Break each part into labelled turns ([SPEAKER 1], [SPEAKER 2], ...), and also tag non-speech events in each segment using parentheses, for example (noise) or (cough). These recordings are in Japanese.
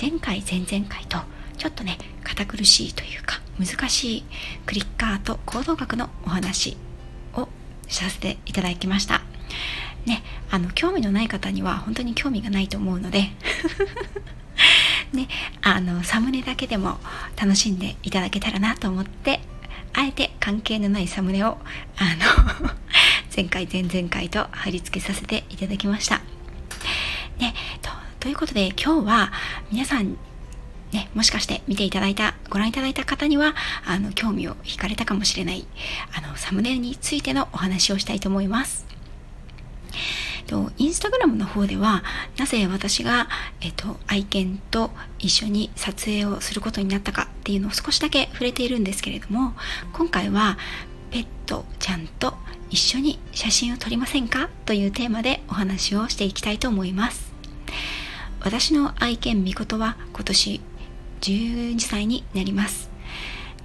[SPEAKER 1] 前回前々回とちょっとね堅苦しいというか難しいクリッカーと行動学のお話をさせていただきました。ねあの興味のない方には本当に興味がないと思うので (laughs) ねあのサムネだけでも楽しんでいただけたらなと思ってあえて関係のないサムネをあの (laughs) 前回前々回と貼り付けさせていただきました。ということで今日は皆さんね、もしかして見ていただいた、ご覧いただいた方には、あの、興味を惹かれたかもしれない、あの、サムネについてのお話をしたいと思います。と、インスタグラムの方では、なぜ私が、えっと、愛犬と一緒に撮影をすることになったかっていうのを少しだけ触れているんですけれども、今回は、ペットちゃんと一緒に写真を撮りませんか？というテーマでお話をしていきたいと思います。私の愛犬みことは今年12歳になります。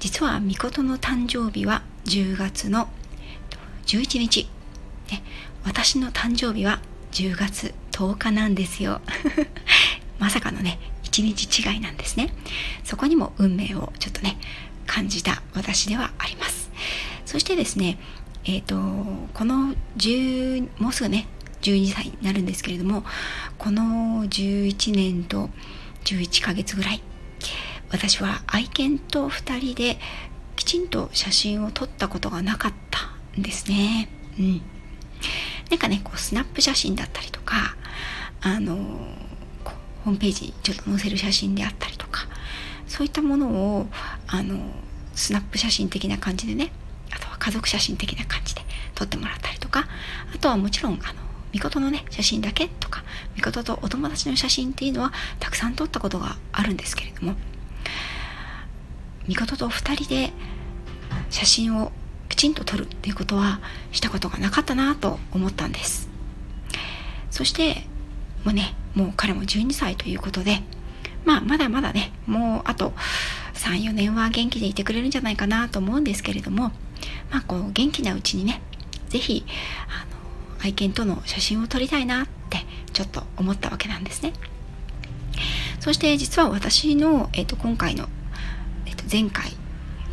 [SPEAKER 1] 実はみことの誕生日は10月の11日、ね、私の誕生日は10月10日なんですよ。(laughs) まさかのね1日違いなんですね。そこにも運命をちょっとね感じた私ではあります。そしてですねえっ、ー、とこの10もうすぐね12歳になるんですけれどもこの11年と11ヶ月ぐらい私は愛犬と2人できちんと写真を撮ったことがなかったんですね。うん。なんかね、こうスナップ写真だったりとか、あの、ホームページにちょっと載せる写真であったりとか、そういったものを、あの、スナップ写真的な感じでね、あとは家族写真的な感じで撮ってもらったりとか、あとはもちろん、あの、みことのね、写真だけとか、みことお友達の写真っていうのはたくさん撮ったことがあるんですけれども、みこと2人で写真をきちんと撮るっていうことはしたことがなかったなと思ったんです。そしてもうねもう彼も12歳ということでまあまだまだねもうあと34年は元気でいてくれるんじゃないかなと思うんですけれどもまあこう元気なうちにね是非あの愛犬との写真を撮りたいなってちょっと思ったわけなんですね。そして実は私の、えー、と今回の、えー、と前回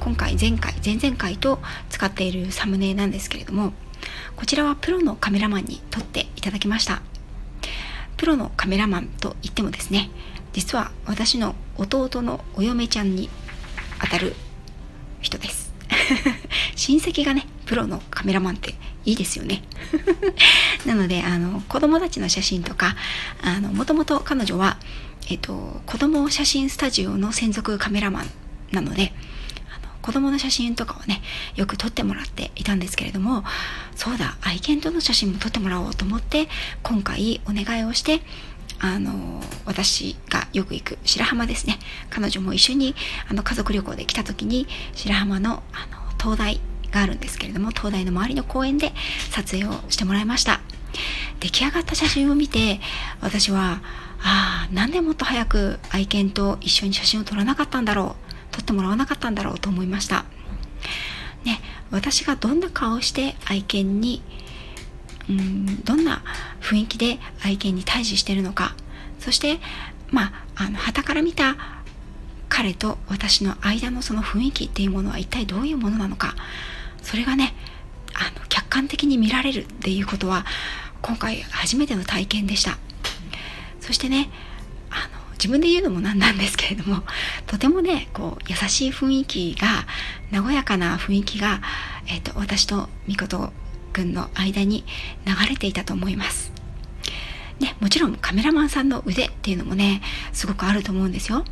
[SPEAKER 1] 今回前回前々回と使っているサムネなんですけれどもこちらはプロのカメラマンに撮っていただきましたプロのカメラマンといってもですね実は私の弟のお嫁ちゃんにあたる人です (laughs) 親戚がねプロのカメラマンっていいですよね。(laughs) なのであの子供たちの写真とかあのもともと彼女は、えっと、子供写真スタジオの専属カメラマンなのであの子供の写真とかをねよく撮ってもらっていたんですけれどもそうだ愛犬との写真も撮ってもらおうと思って今回お願いをしてあの私がよく行く白浜ですね。彼女も一緒にあの家族旅行で来た時に白浜のあの灯台があるんですけれども東大の周りの公園で撮影をしてもらいました。出来上がった写真を見て私はああなんでもっと早く愛犬と一緒に写真を撮らなかったんだろう。撮ってもらわなかったんだろうと思いました。ね私がどんな顔をして愛犬にうんどんな雰囲気で愛犬に対峙してるのか。そしてまああの旗から見た彼と私の間のその雰囲気っていうものは一体どういうものなのか。それがねあの客観的に見られるっていうことは今回初めての体験でした。そしてねあの自分で言うのもなんなんですけれども (laughs) とてもねこう優しい雰囲気が和やかな雰囲気が、えーと、私とみことくんの間に流れていたと思います。ね、もちろんカメラマンさんの腕っていうのもねすごくあると思うんですよ。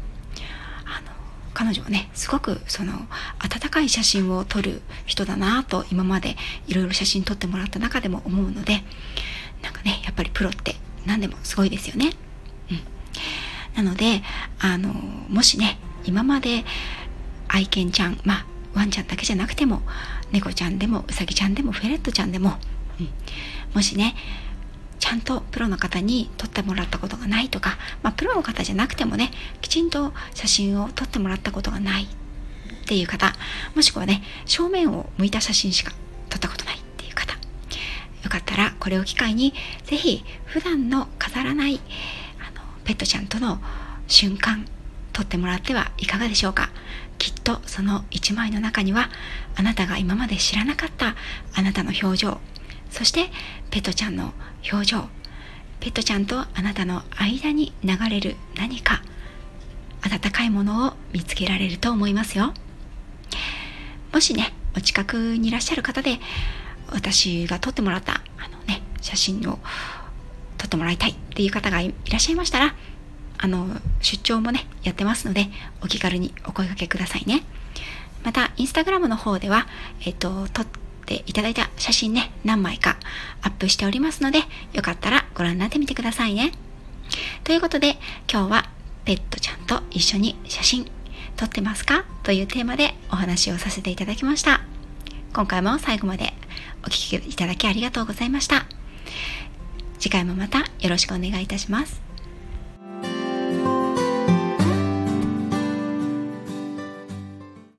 [SPEAKER 1] 彼女はねすごくその温かい写真を撮る人だなと今までいろいろ写真撮ってもらった中でも思うのでなんかねやっぱりプロって何でもすごいですよね。うん、なのであのもしね今まで愛犬ちゃんまあワンちゃんだけじゃなくても猫ちゃんでもうさぎちゃんでもフェレットちゃんでも、うん、もしねちゃんとプロの方に撮ってもらったことがないとか、まあ、プロの方じゃなくてもねきちんと写真を撮ってもらったことがないっていう方もしくはね正面を向いた写真しか撮ったことないっていう方よかったらこれを機会に是非普段の飾らないあのペットちゃんとの瞬間撮ってもらってはいかがでしょうか。きっとその一枚の中にはあなたが今まで知らなかったあなたの表情そしてペットちゃんの表情。ペットちゃんとあなたの間に流れる何か温かいものを見つけられると思いますよ。もしねお近くにいらっしゃる方で私が撮ってもらったあのね写真を撮ってもらいたいっていう方がいらっしゃいましたらあの出張もねやってますのでお気軽にお声掛けくださいね。またインスタグラムの方ではえっと撮っていただいた写真ね何枚かアップしておりますのでよかったらご覧になってみてくださいね。ということで今日はペットちゃんと一緒に写真撮ってますか？というテーマでお話をさせていただきました。今回も最後までお聴きいただきありがとうございました。次回もまたよろしくお願いいたします。